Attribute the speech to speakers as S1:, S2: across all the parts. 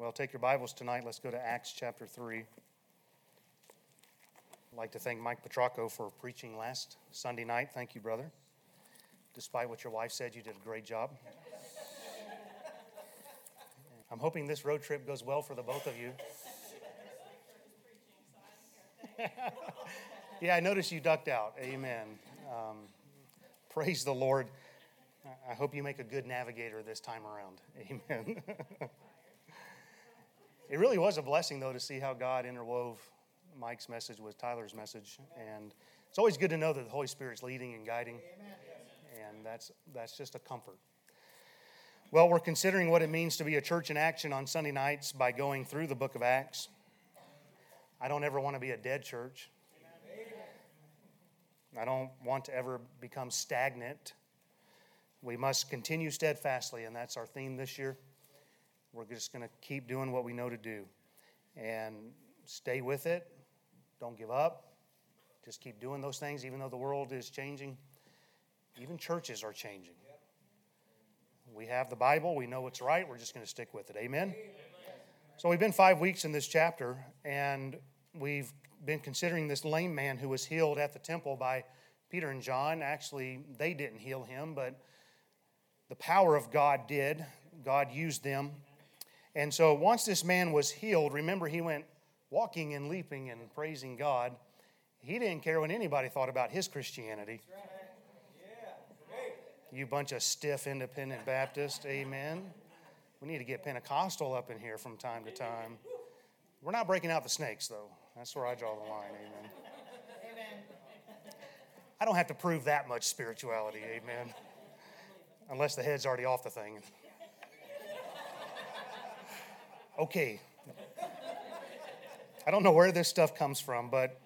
S1: Well, take your Bibles tonight. Let's go to Acts chapter 3. I'd like to thank Mike Petrocco for preaching last Sunday night. Thank you, brother. Despite what your wife said, you did a great job. I'm hoping this road trip goes well for the both of you. yeah, I noticed you ducked out. Amen. Um, praise the Lord. I hope you make a good navigator this time around. Amen. it really was a blessing, though, to see how God interwove Mike's message with Tyler's message. And it's always good to know that the Holy Spirit's leading and guiding. And that's, that's just a comfort. Well, we're considering what it means to be a church in action on Sunday nights by going through the book of Acts. I don't ever want to be a dead church. I don't want to ever become stagnant. We must continue steadfastly, and that's our theme this year. We're just going to keep doing what we know to do and stay with it. Don't give up. Just keep doing those things, even though the world is changing. Even churches are changing. We have the Bible, we know what's right, we're just going to stick with it. Amen? So, we've been five weeks in this chapter, and we've been considering this lame man who was healed at the temple by Peter and John. Actually, they didn't heal him, but the power of God did. God used them. And so, once this man was healed, remember, he went walking and leaping and praising God. He didn't care what anybody thought about his Christianity. You bunch of stiff independent Baptists, amen. We need to get Pentecostal up in here from time to time. We're not breaking out the snakes, though. That's where I draw the line, amen. I don't have to prove that much spirituality, amen. Unless the head's already off the thing. Okay. I don't know where this stuff comes from, but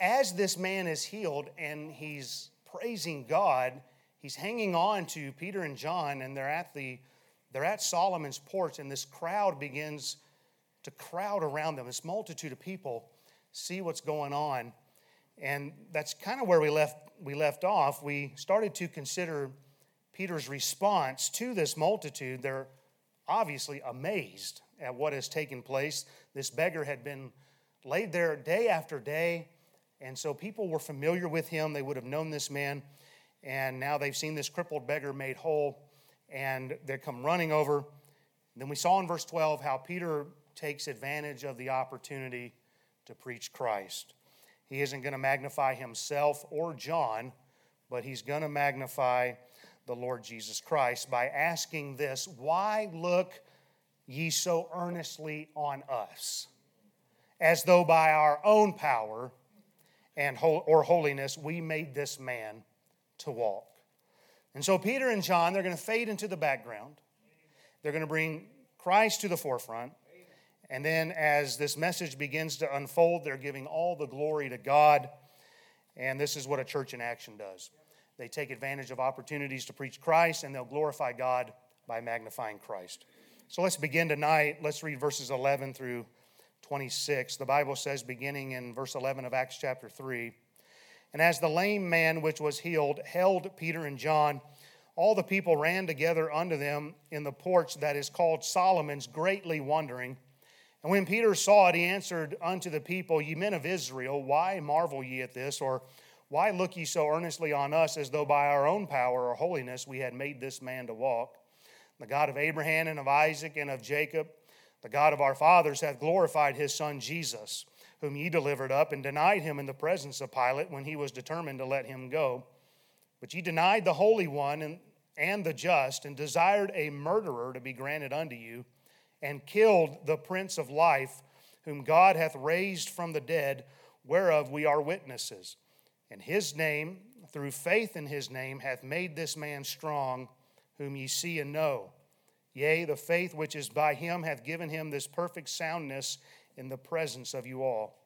S1: as this man is healed and he's praising God, he's hanging on to Peter and John, and they're at the they're at Solomon's porch, and this crowd begins to crowd around them. This multitude of people see what's going on. And that's kind of where we left we left off. We started to consider Peter's response to this multitude. They're obviously amazed at what has taken place. This beggar had been laid there day after day and so people were familiar with him. They would have known this man. And now they've seen this crippled beggar made whole. And they come running over. Then we saw in verse 12 how Peter takes advantage of the opportunity to preach Christ. He isn't going to magnify himself or John, but he's going to magnify the Lord Jesus Christ by asking this Why look ye so earnestly on us? As though by our own power and or holiness we made this man to walk. And so Peter and John, they're going to fade into the background. They're going to bring Christ to the forefront. And then as this message begins to unfold, they're giving all the glory to God. And this is what a church in action does. They take advantage of opportunities to preach Christ and they'll glorify God by magnifying Christ. So let's begin tonight. Let's read verses 11 through 26. The Bible says, beginning in verse 11 of Acts chapter 3, And as the lame man which was healed held Peter and John, all the people ran together unto them in the porch that is called Solomon's, greatly wondering. And when Peter saw it, he answered unto the people, Ye men of Israel, why marvel ye at this? Or why look ye so earnestly on us as though by our own power or holiness we had made this man to walk? The God of Abraham and of Isaac and of Jacob, the God of our fathers hath glorified his Son Jesus, whom ye delivered up and denied him in the presence of Pilate when he was determined to let him go. But ye denied the Holy One and, and the just, and desired a murderer to be granted unto you, and killed the Prince of Life, whom God hath raised from the dead, whereof we are witnesses. And his name, through faith in his name, hath made this man strong, whom ye see and know. Yea, the faith which is by him hath given him this perfect soundness in the presence of you all.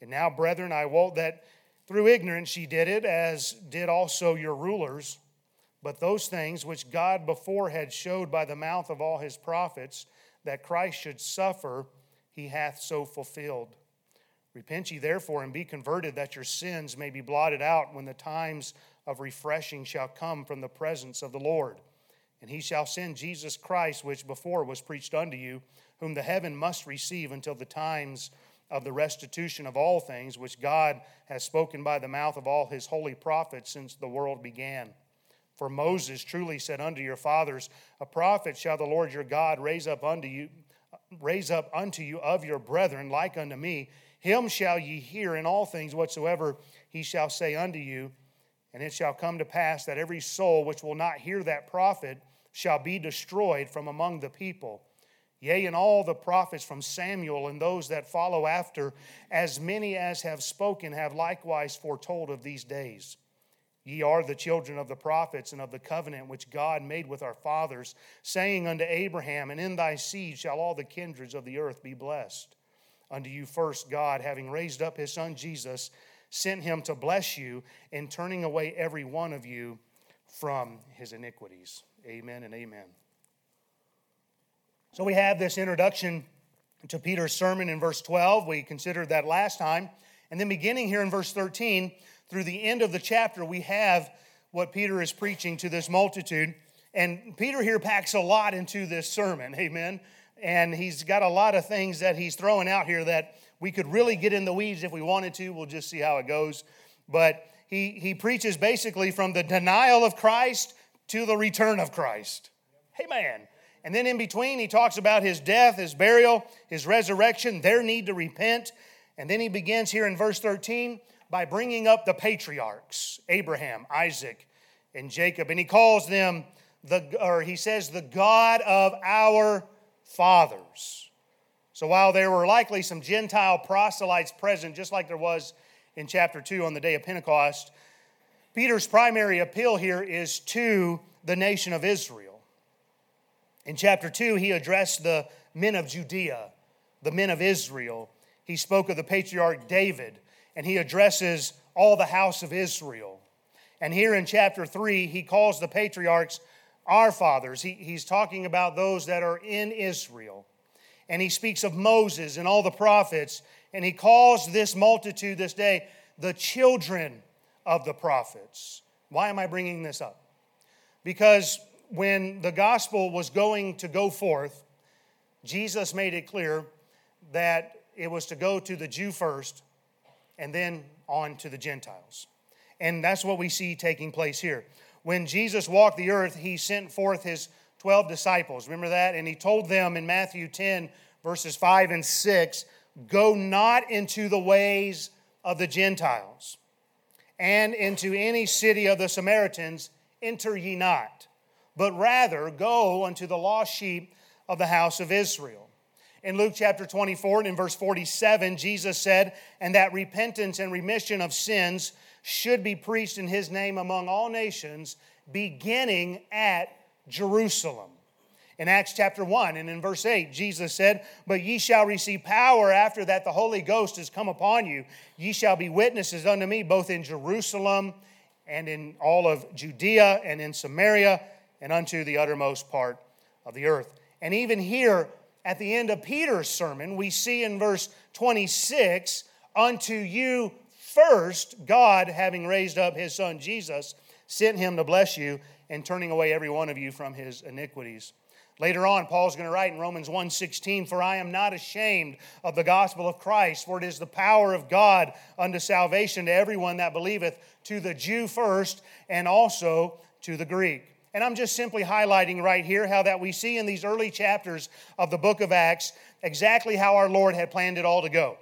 S1: And now, brethren, I wot that through ignorance ye did it, as did also your rulers. But those things which God before had showed by the mouth of all his prophets, that Christ should suffer, he hath so fulfilled. Repent ye therefore and be converted, that your sins may be blotted out when the times of refreshing shall come from the presence of the Lord And he shall send Jesus Christ, which before was preached unto you, whom the heaven must receive until the times of the restitution of all things, which God has spoken by the mouth of all his holy prophets since the world began. For Moses truly said unto your fathers, A prophet shall the Lord your God raise up unto you, raise up unto you of your brethren, like unto me. Him shall ye hear in all things whatsoever he shall say unto you. And it shall come to pass that every soul which will not hear that prophet shall be destroyed from among the people. Yea, and all the prophets from Samuel and those that follow after, as many as have spoken, have likewise foretold of these days. Ye are the children of the prophets and of the covenant which God made with our fathers, saying unto Abraham, And in thy seed shall all the kindreds of the earth be blessed. Unto you first, God, having raised up his son Jesus, sent him to bless you in turning away every one of you from his iniquities. Amen and amen. So we have this introduction to Peter's sermon in verse 12. We considered that last time. And then beginning here in verse 13, through the end of the chapter, we have what Peter is preaching to this multitude. And Peter here packs a lot into this sermon, amen. And he's got a lot of things that he's throwing out here that we could really get in the weeds if we wanted to. We'll just see how it goes. But he, he preaches basically from the denial of Christ to the return of Christ. Amen. And then in between, he talks about his death, his burial, his resurrection, their need to repent. And then he begins here in verse 13 by bringing up the patriarchs Abraham, Isaac, and Jacob. And he calls them the, or he says, the God of our fathers. So while there were likely some Gentile proselytes present, just like there was in chapter 2 on the day of Pentecost, Peter's primary appeal here is to the nation of Israel. In chapter 2, he addressed the men of Judea, the men of Israel. He spoke of the patriarch David, and he addresses all the house of Israel. And here in chapter 3, he calls the patriarchs our fathers. He, he's talking about those that are in Israel. And he speaks of Moses and all the prophets. And he calls this multitude this day the children of the prophets. Why am I bringing this up? Because when the gospel was going to go forth, Jesus made it clear that it was to go to the Jew first and then on to the Gentiles. And that's what we see taking place here. When Jesus walked the earth, he sent forth his 12 disciples. Remember that? And he told them in Matthew 10, verses 5 and 6 Go not into the ways of the Gentiles, and into any city of the Samaritans enter ye not, but rather go unto the lost sheep of the house of Israel. In Luke chapter 24 and in verse 47, Jesus said, And that repentance and remission of sins should be preached in his name among all nations, beginning at Jerusalem. In Acts chapter 1 and in verse 8, Jesus said, But ye shall receive power after that the Holy Ghost is come upon you. Ye shall be witnesses unto me both in Jerusalem and in all of Judea and in Samaria and unto the uttermost part of the earth. And even here, at the end of Peter's sermon, we see in verse 26 Unto you first, God, having raised up his son Jesus, sent him to bless you and turning away every one of you from his iniquities. Later on, Paul's going to write in Romans 1:16, "For I am not ashamed of the gospel of Christ, for it is the power of God unto salvation to everyone that believeth, to the Jew first, and also to the Greek." And I'm just simply highlighting right here how that we see in these early chapters of the book of Acts exactly how our Lord had planned it all to go.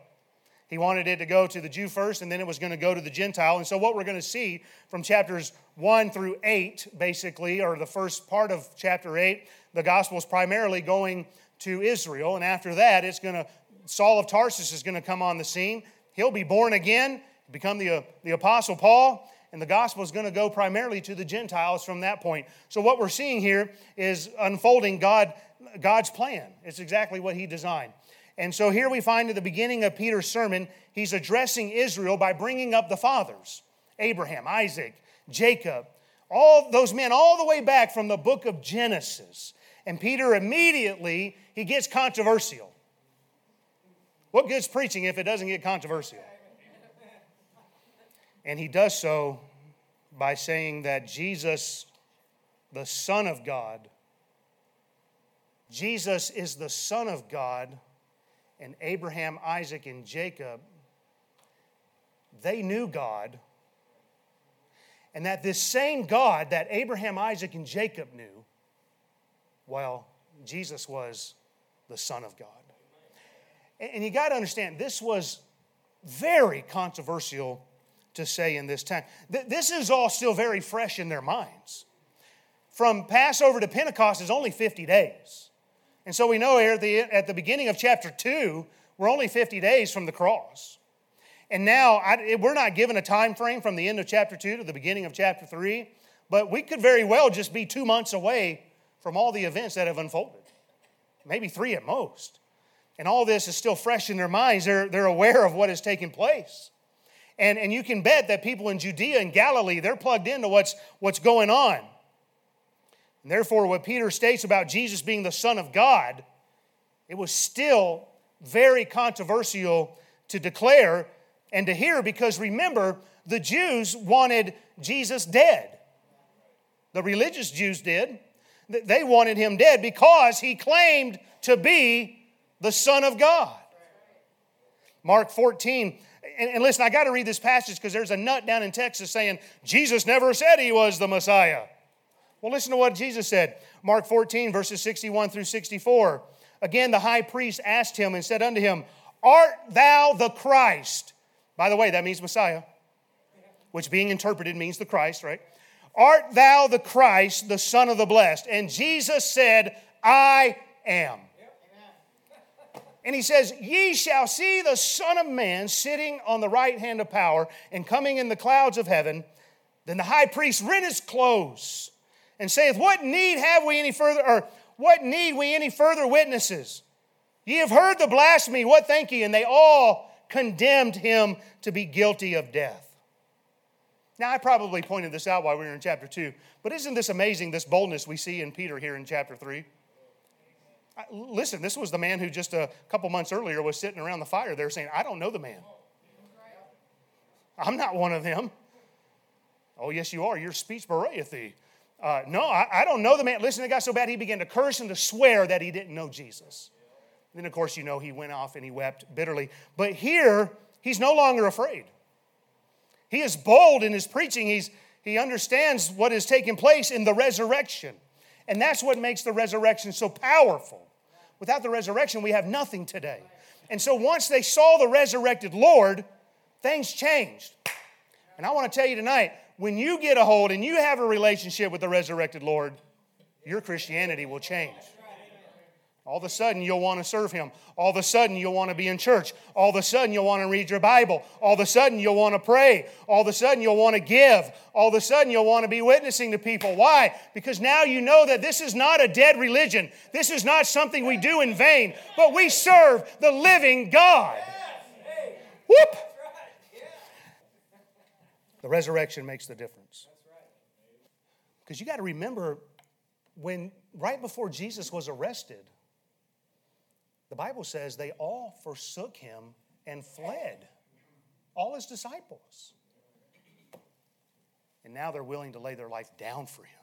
S1: He wanted it to go to the Jew first, and then it was going to go to the Gentile. And so, what we're going to see from chapters 1 through 8, basically, or the first part of chapter 8, the gospel is primarily going to Israel. And after that, it's going to, Saul of Tarsus is going to come on the scene. He'll be born again, become the, uh, the Apostle Paul, and the gospel is going to go primarily to the Gentiles from that point. So what we're seeing here is unfolding God, God's plan. It's exactly what He designed. And so here we find at the beginning of Peter's sermon, he's addressing Israel by bringing up the fathers Abraham, Isaac, Jacob, all those men, all the way back from the book of Genesis. And Peter immediately he gets controversial. What good's preaching if it doesn't get controversial? And he does so by saying that Jesus, the Son of God. Jesus is the Son of God, and Abraham, Isaac, and Jacob, they knew God. And that this same God that Abraham, Isaac, and Jacob knew, well, Jesus was the Son of God. And you got to understand, this was very controversial to say in this time. This is all still very fresh in their minds. From Passover to Pentecost is only 50 days. And so we know here at the, at the beginning of chapter 2, we're only 50 days from the cross. And now I, we're not given a time frame from the end of chapter 2 to the beginning of chapter 3, but we could very well just be two months away from all the events that have unfolded. Maybe three at most. And all this is still fresh in their minds. They're, they're aware of what is taking place. And, and you can bet that people in Judea and Galilee, they're plugged into what's, what's going on. And therefore, what Peter states about Jesus being the Son of God, it was still very controversial to declare and to hear because remember, the Jews wanted Jesus dead. The religious Jews did. They wanted him dead because he claimed to be the Son of God. Mark 14, and, and listen, I got to read this passage because there's a nut down in Texas saying Jesus never said he was the Messiah. Well, listen to what Jesus said. Mark 14, verses 61 through 64. Again, the high priest asked him and said unto him, Art thou the Christ? By the way, that means Messiah, which being interpreted means the Christ, right? Art thou the Christ, the Son of the Blessed? And Jesus said, I am. And he says, Ye shall see the Son of Man sitting on the right hand of power and coming in the clouds of heaven. Then the high priest rent his clothes and saith, What need have we any further, or what need we any further witnesses? Ye have heard the blasphemy, what think ye? And they all condemned him to be guilty of death. Now, I probably pointed this out while we were in chapter 2, but isn't this amazing, this boldness we see in Peter here in chapter 3? Listen, this was the man who just a couple months earlier was sitting around the fire there saying, I don't know the man. I'm not one of them. Oh, yes, you are. Your speech bewrayeth thee. Uh, no, I, I, don't know the man. Listen, it got so bad he began to curse and to swear that he didn't know Jesus. Then, of course, you know he went off and he wept bitterly. But here, he's no longer afraid. He is bold in his preaching. He's, he understands what is taking place in the resurrection. And that's what makes the resurrection so powerful. Without the resurrection, we have nothing today. And so once they saw the resurrected Lord, things changed. And I want to tell you tonight when you get a hold and you have a relationship with the resurrected Lord, your Christianity will change. All of a sudden, you'll want to serve Him. All of a sudden, you'll want to be in church. All of a sudden, you'll want to read your Bible. All of a sudden, you'll want to pray. All of a sudden, you'll want to give. All of a sudden, you'll want to be witnessing to people. Why? Because now you know that this is not a dead religion. This is not something we do in vain, but we serve the living God. Whoop! The resurrection makes the difference. Because you got to remember when, right before Jesus was arrested, the Bible says they all forsook him and fled, all his disciples. And now they're willing to lay their life down for him.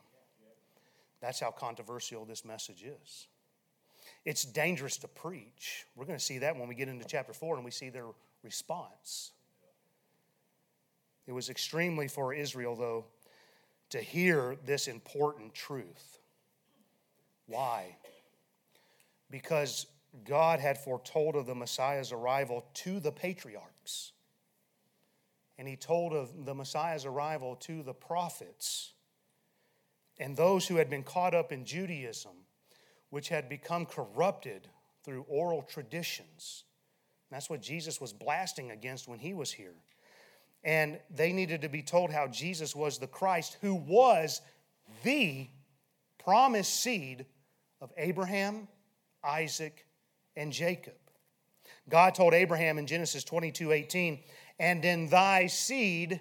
S1: That's how controversial this message is. It's dangerous to preach. We're going to see that when we get into chapter 4 and we see their response. It was extremely for Israel, though, to hear this important truth. Why? Because God had foretold of the Messiah's arrival to the patriarchs. And he told of the Messiah's arrival to the prophets and those who had been caught up in Judaism, which had become corrupted through oral traditions. That's what Jesus was blasting against when he was here. And they needed to be told how Jesus was the Christ, who was the promised seed of Abraham, Isaac, and Jacob. God told Abraham in Genesis 22 18, and in thy seed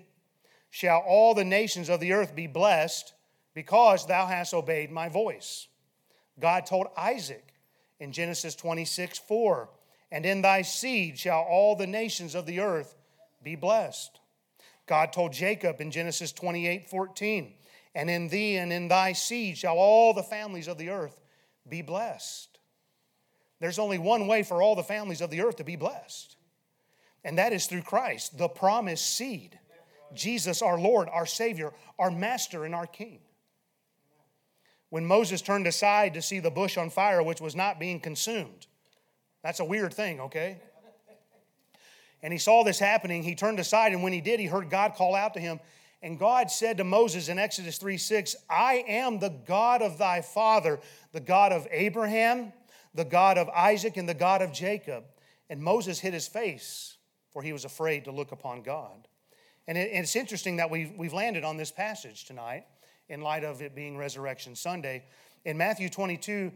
S1: shall all the nations of the earth be blessed because thou hast obeyed my voice. God told Isaac in Genesis 26 4, and in thy seed shall all the nations of the earth be blessed. God told Jacob in Genesis 28 14, and in thee and in thy seed shall all the families of the earth be blessed. There's only one way for all the families of the earth to be blessed, and that is through Christ, the promised seed. Jesus, our Lord, our Savior, our Master, and our King. When Moses turned aside to see the bush on fire, which was not being consumed, that's a weird thing, okay? And he saw this happening. He turned aside, and when he did, he heard God call out to him. And God said to Moses in Exodus 3 6, I am the God of thy father, the God of Abraham, the God of Isaac, and the God of Jacob. And Moses hid his face, for he was afraid to look upon God. And it's interesting that we've, we've landed on this passage tonight in light of it being Resurrection Sunday. In Matthew 22,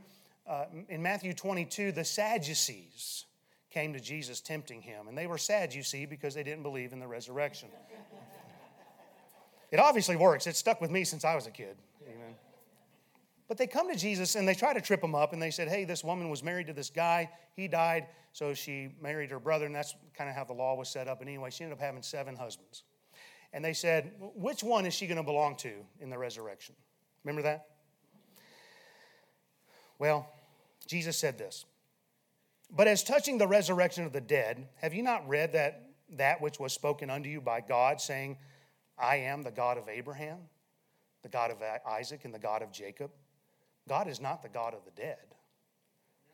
S1: uh, in Matthew 22, the Sadducees came to Jesus tempting him. And they were sad, you see, because they didn't believe in the resurrection. it obviously works. It stuck with me since I was a kid. Amen. But they come to Jesus and they try to trip him up and they said, Hey, this woman was married to this guy. He died, so she married her brother, and that's kind of how the law was set up. And anyway, she ended up having seven husbands. And they said, Which one is she going to belong to in the resurrection? Remember that? Well, Jesus said this. But as touching the resurrection of the dead, have you not read that that which was spoken unto you by God, saying, I am the God of Abraham, the God of Isaac, and the God of Jacob? God is not the God of the dead,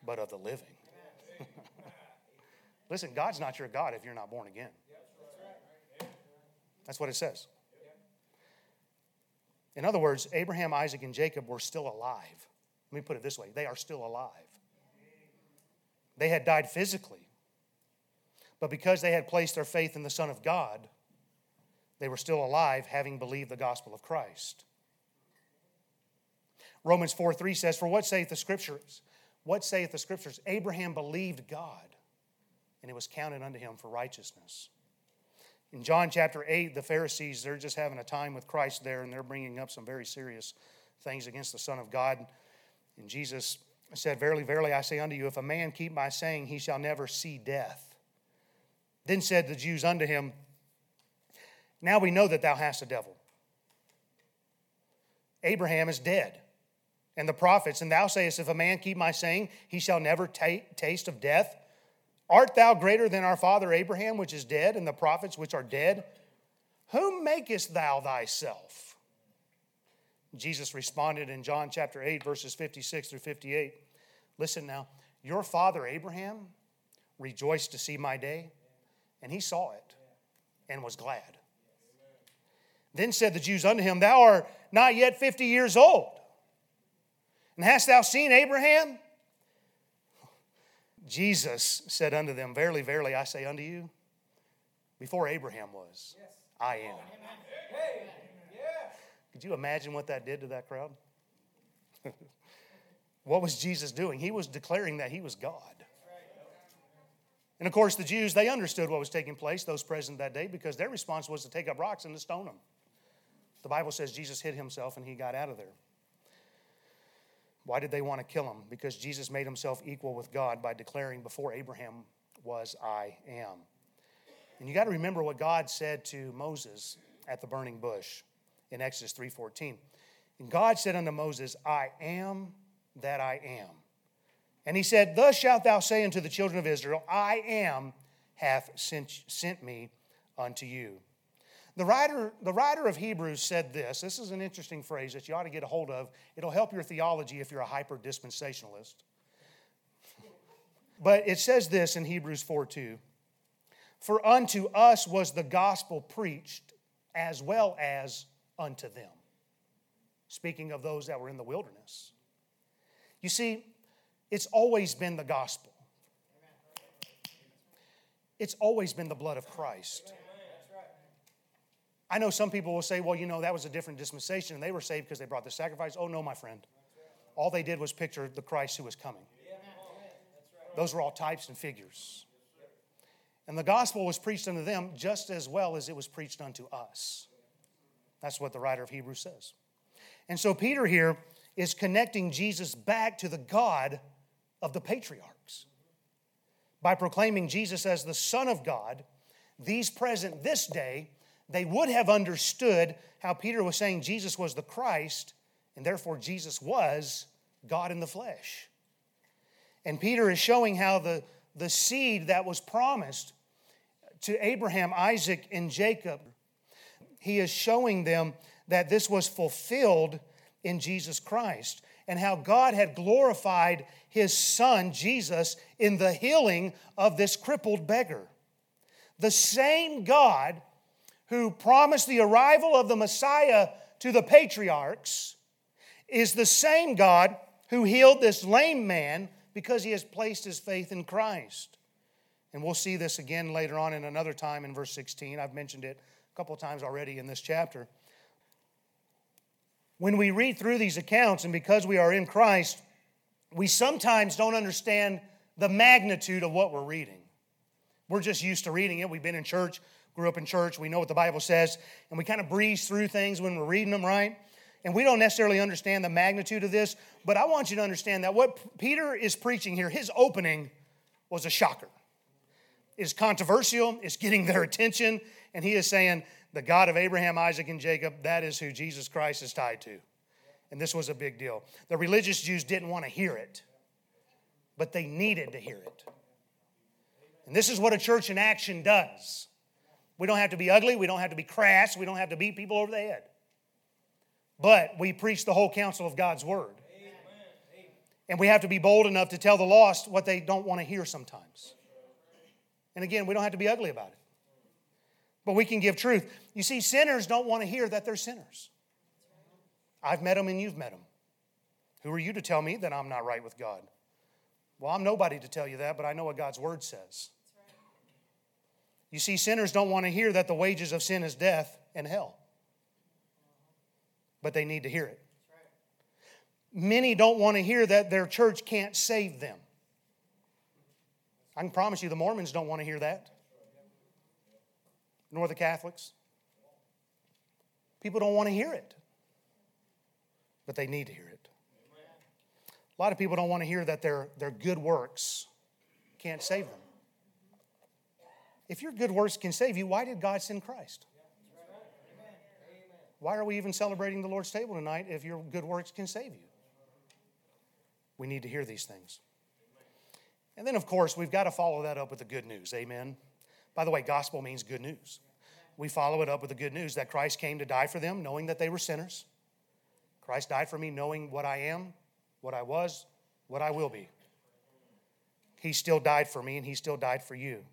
S1: but of the living. Listen, God's not your God if you're not born again. That's what it says. In other words, Abraham, Isaac, and Jacob were still alive. Let me put it this way they are still alive. They had died physically, but because they had placed their faith in the Son of God, they were still alive, having believed the gospel of Christ. Romans 4 3 says, For what saith the scriptures? What saith the scriptures? Abraham believed God, and it was counted unto him for righteousness. In John chapter 8, the Pharisees, they're just having a time with Christ there, and they're bringing up some very serious things against the Son of God. And Jesus said, Verily, verily, I say unto you, if a man keep my saying, he shall never see death. Then said the Jews unto him, Now we know that thou hast a devil. Abraham is dead, and the prophets, and thou sayest, If a man keep my saying, he shall never taste of death. Art thou greater than our father Abraham, which is dead, and the prophets which are dead? Whom makest thou thyself? Jesus responded in John chapter 8, verses 56 through 58. Listen now, your father Abraham rejoiced to see my day, and he saw it and was glad. Then said the Jews unto him, Thou art not yet fifty years old, and hast thou seen Abraham? Jesus said unto them, Verily, verily, I say unto you, before Abraham was, I am. Could you imagine what that did to that crowd? what was Jesus doing? He was declaring that he was God. And of course, the Jews, they understood what was taking place, those present that day, because their response was to take up rocks and to stone them. The Bible says Jesus hid himself and he got out of there. Why did they want to kill him? Because Jesus made himself equal with God by declaring before Abraham was I am. And you got to remember what God said to Moses at the burning bush in Exodus 3:14. And God said unto Moses, I am that I am. And he said, Thus shalt thou say unto the children of Israel, I am hath sent, sent me unto you. The writer, the writer of Hebrews said this. This is an interesting phrase that you ought to get a hold of. It'll help your theology if you're a hyper dispensationalist. But it says this in Hebrews 4 2 For unto us was the gospel preached as well as unto them. Speaking of those that were in the wilderness. You see, it's always been the gospel, it's always been the blood of Christ. I know some people will say, well, you know, that was a different dispensation and they were saved because they brought the sacrifice. Oh, no, my friend. All they did was picture the Christ who was coming. Those were all types and figures. And the gospel was preached unto them just as well as it was preached unto us. That's what the writer of Hebrews says. And so Peter here is connecting Jesus back to the God of the patriarchs. By proclaiming Jesus as the Son of God, these present this day they would have understood how Peter was saying Jesus was the Christ, and therefore Jesus was God in the flesh. And Peter is showing how the, the seed that was promised to Abraham, Isaac, and Jacob, he is showing them that this was fulfilled in Jesus Christ and how God had glorified his son, Jesus, in the healing of this crippled beggar. The same God who promised the arrival of the Messiah to the patriarchs is the same God who healed this lame man because he has placed his faith in Christ. And we'll see this again later on in another time in verse 16. I've mentioned it couple times already in this chapter. When we read through these accounts, and because we are in Christ, we sometimes don't understand the magnitude of what we're reading. We're just used to reading it. We've been in church, grew up in church, we know what the Bible says, and we kind of breeze through things when we're reading them, right? And we don't necessarily understand the magnitude of this, but I want you to understand that what Peter is preaching here, his opening was a shocker. It's controversial, it's getting their attention, and he is saying, the God of Abraham, Isaac, and Jacob, that is who Jesus Christ is tied to. And this was a big deal. The religious Jews didn't want to hear it, but they needed to hear it. And this is what a church in action does. We don't have to be ugly, we don't have to be crass, we don't have to beat people over the head. But we preach the whole counsel of God's word. And we have to be bold enough to tell the lost what they don't want to hear sometimes. And again, we don't have to be ugly about it. But we can give truth. You see, sinners don't want to hear that they're sinners. I've met them and you've met them. Who are you to tell me that I'm not right with God? Well, I'm nobody to tell you that, but I know what God's word says. You see, sinners don't want to hear that the wages of sin is death and hell, but they need to hear it. Many don't want to hear that their church can't save them. I can promise you the Mormons don't want to hear that, nor the Catholics. People don't want to hear it, but they need to hear it. A lot of people don't want to hear that their, their good works can't save them. If your good works can save you, why did God send Christ? Why are we even celebrating the Lord's table tonight if your good works can save you? We need to hear these things. And then, of course, we've got to follow that up with the good news. Amen. By the way, gospel means good news. We follow it up with the good news that Christ came to die for them, knowing that they were sinners. Christ died for me, knowing what I am, what I was, what I will be. He still died for me, and He still died for you.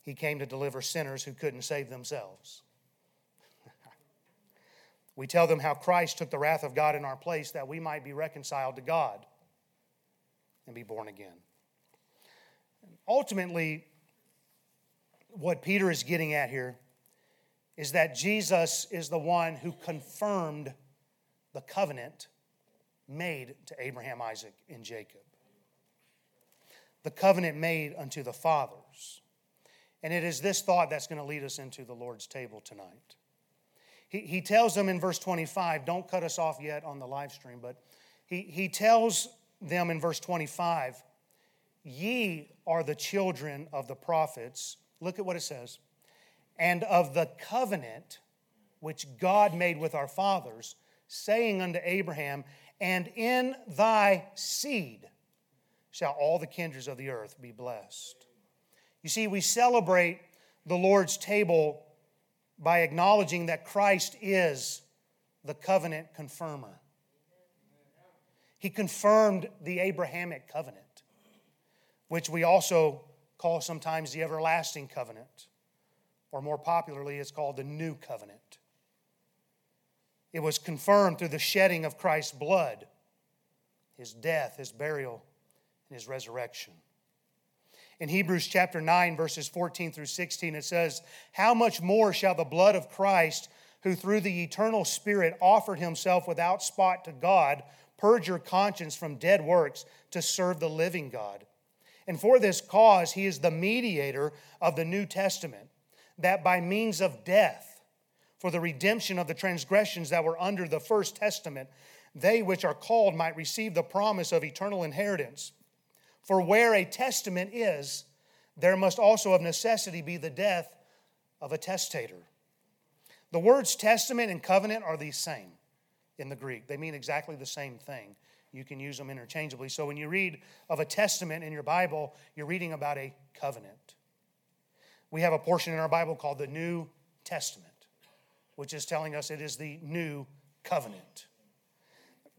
S1: He came to deliver sinners who couldn't save themselves. we tell them how Christ took the wrath of God in our place that we might be reconciled to God and be born again. Ultimately, what Peter is getting at here is that Jesus is the one who confirmed the covenant made to Abraham, Isaac, and Jacob. The covenant made unto the fathers. And it is this thought that's going to lead us into the Lord's table tonight. He, he tells them in verse 25, don't cut us off yet on the live stream, but he, he tells them in verse 25, Ye are the children of the prophets. Look at what it says. And of the covenant which God made with our fathers, saying unto Abraham, And in thy seed shall all the kindreds of the earth be blessed. You see, we celebrate the Lord's table by acknowledging that Christ is the covenant confirmer. He confirmed the Abrahamic covenant, which we also call sometimes the everlasting covenant, or more popularly, it's called the new covenant. It was confirmed through the shedding of Christ's blood, his death, his burial, and his resurrection. In Hebrews chapter 9, verses 14 through 16, it says, How much more shall the blood of Christ, who through the eternal Spirit offered himself without spot to God, purge your conscience from dead works to serve the living God? And for this cause, he is the mediator of the New Testament, that by means of death, for the redemption of the transgressions that were under the first testament, they which are called might receive the promise of eternal inheritance. For where a testament is, there must also of necessity be the death of a testator. The words testament and covenant are the same in the Greek, they mean exactly the same thing. You can use them interchangeably. So when you read of a testament in your Bible, you're reading about a covenant. We have a portion in our Bible called the New Testament, which is telling us it is the new covenant.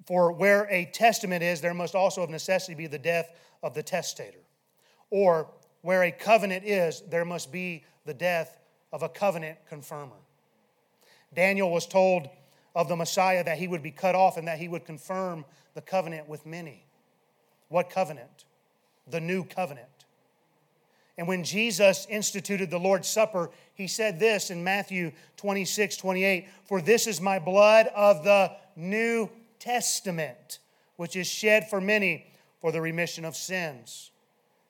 S1: For where a testament is, there must also of necessity be the death of the testator. Or where a covenant is, there must be the death of a covenant confirmer. Daniel was told of the Messiah that he would be cut off and that he would confirm the covenant with many. What covenant? The new covenant. And when Jesus instituted the Lord's Supper, he said this in Matthew 26, 28 For this is my blood of the New Testament, which is shed for many for the remission of sins.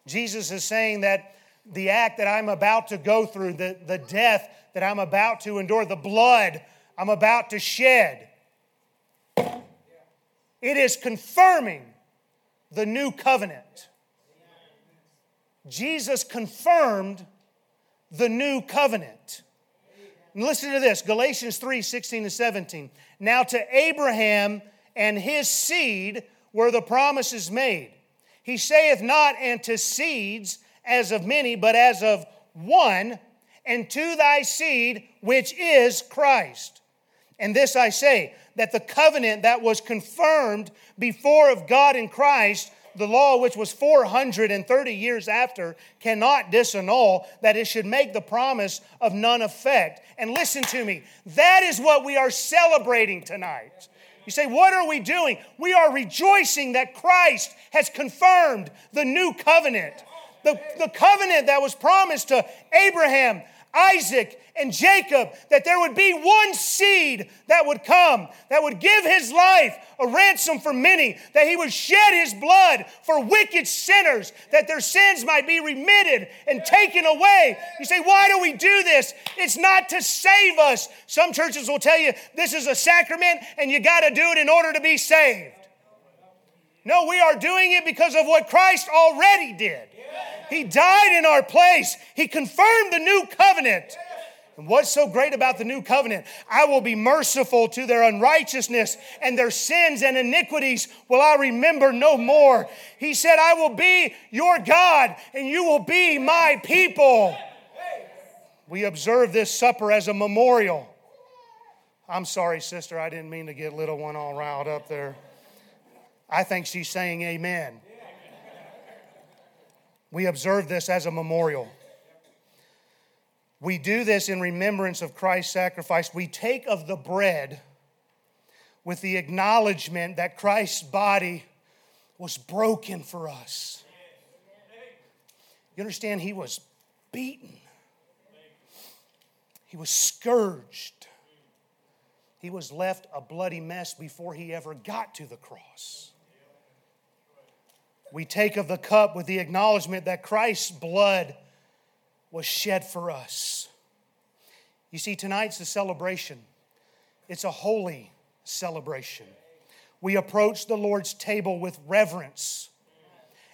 S1: Jesus is saying that the act that I'm about to go through, the, the death that I'm about to endure, the blood I'm about to shed, it is confirming the new covenant. Jesus confirmed the new covenant. And listen to this Galatians 3 16 to 17. Now to Abraham and his seed were the promises made. He saith not, and to seeds as of many, but as of one, and to thy seed, which is Christ. And this I say, that the covenant that was confirmed before of God in Christ the law, which was 430 years after, cannot disannul, that it should make the promise of none effect. And listen to me, that is what we are celebrating tonight. You say, What are we doing? We are rejoicing that Christ has confirmed the new covenant. The, the covenant that was promised to Abraham, Isaac, and Jacob that there would be one seed that would come, that would give his life a ransom for many, that he would shed his blood for wicked sinners, that their sins might be remitted and taken away. You say, why do we do this? It's not to save us. Some churches will tell you this is a sacrament and you got to do it in order to be saved. No, we are doing it because of what Christ already did. He died in our place. He confirmed the new covenant. And what's so great about the new covenant? I will be merciful to their unrighteousness and their sins and iniquities will I remember no more. He said, I will be your God and you will be my people. We observe this supper as a memorial. I'm sorry, sister, I didn't mean to get little one all riled up there. I think she's saying amen. We observe this as a memorial. We do this in remembrance of Christ's sacrifice. We take of the bread with the acknowledgement that Christ's body was broken for us. You understand? He was beaten, he was scourged, he was left a bloody mess before he ever got to the cross. We take of the cup with the acknowledgement that Christ's blood was shed for us. You see, tonight's a celebration, it's a holy celebration. We approach the Lord's table with reverence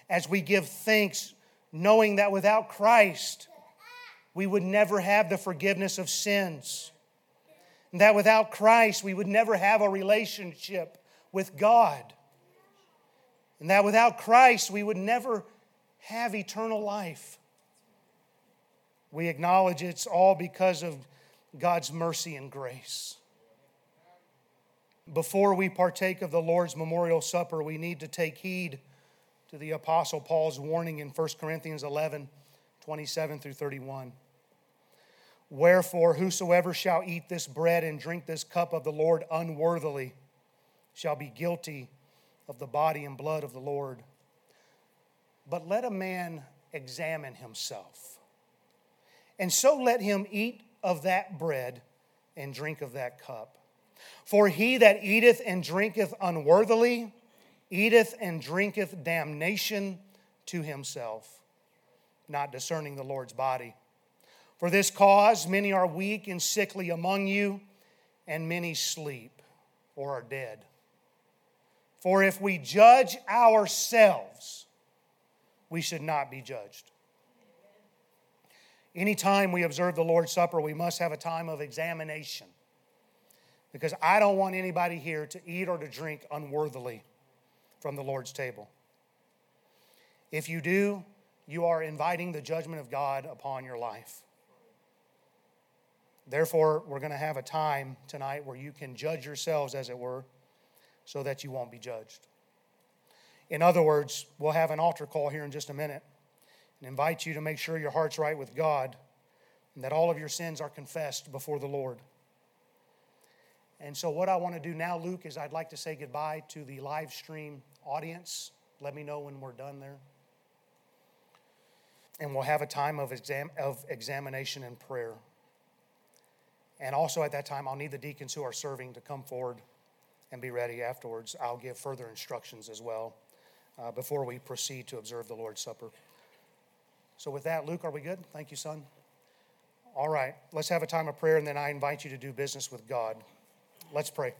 S1: as we give thanks, knowing that without Christ, we would never have the forgiveness of sins. And that without Christ, we would never have a relationship with God. And that without Christ, we would never have eternal life. We acknowledge it's all because of God's mercy and grace. Before we partake of the Lord's memorial supper, we need to take heed to the Apostle Paul's warning in 1 Corinthians 11 27 through 31. Wherefore, whosoever shall eat this bread and drink this cup of the Lord unworthily shall be guilty of the body and blood of the Lord. But let a man examine himself and so let him eat of that bread and drink of that cup. For he that eateth and drinketh unworthily eateth and drinketh damnation to himself, not discerning the Lord's body. For this cause, many are weak and sickly among you, and many sleep or are dead. For if we judge ourselves, we should not be judged. Anytime we observe the Lord's Supper, we must have a time of examination. Because I don't want anybody here to eat or to drink unworthily from the Lord's table. If you do, you are inviting the judgment of God upon your life. Therefore, we're going to have a time tonight where you can judge yourselves, as it were, so that you won't be judged. In other words, we'll have an altar call here in just a minute and invite you to make sure your heart's right with God and that all of your sins are confessed before the Lord. And so, what I want to do now, Luke, is I'd like to say goodbye to the live stream audience. Let me know when we're done there. And we'll have a time of, exam- of examination and prayer. And also at that time, I'll need the deacons who are serving to come forward and be ready afterwards. I'll give further instructions as well uh, before we proceed to observe the Lord's Supper. So, with that, Luke, are we good? Thank you, son. All right, let's have a time of prayer, and then I invite you to do business with God. Let's pray.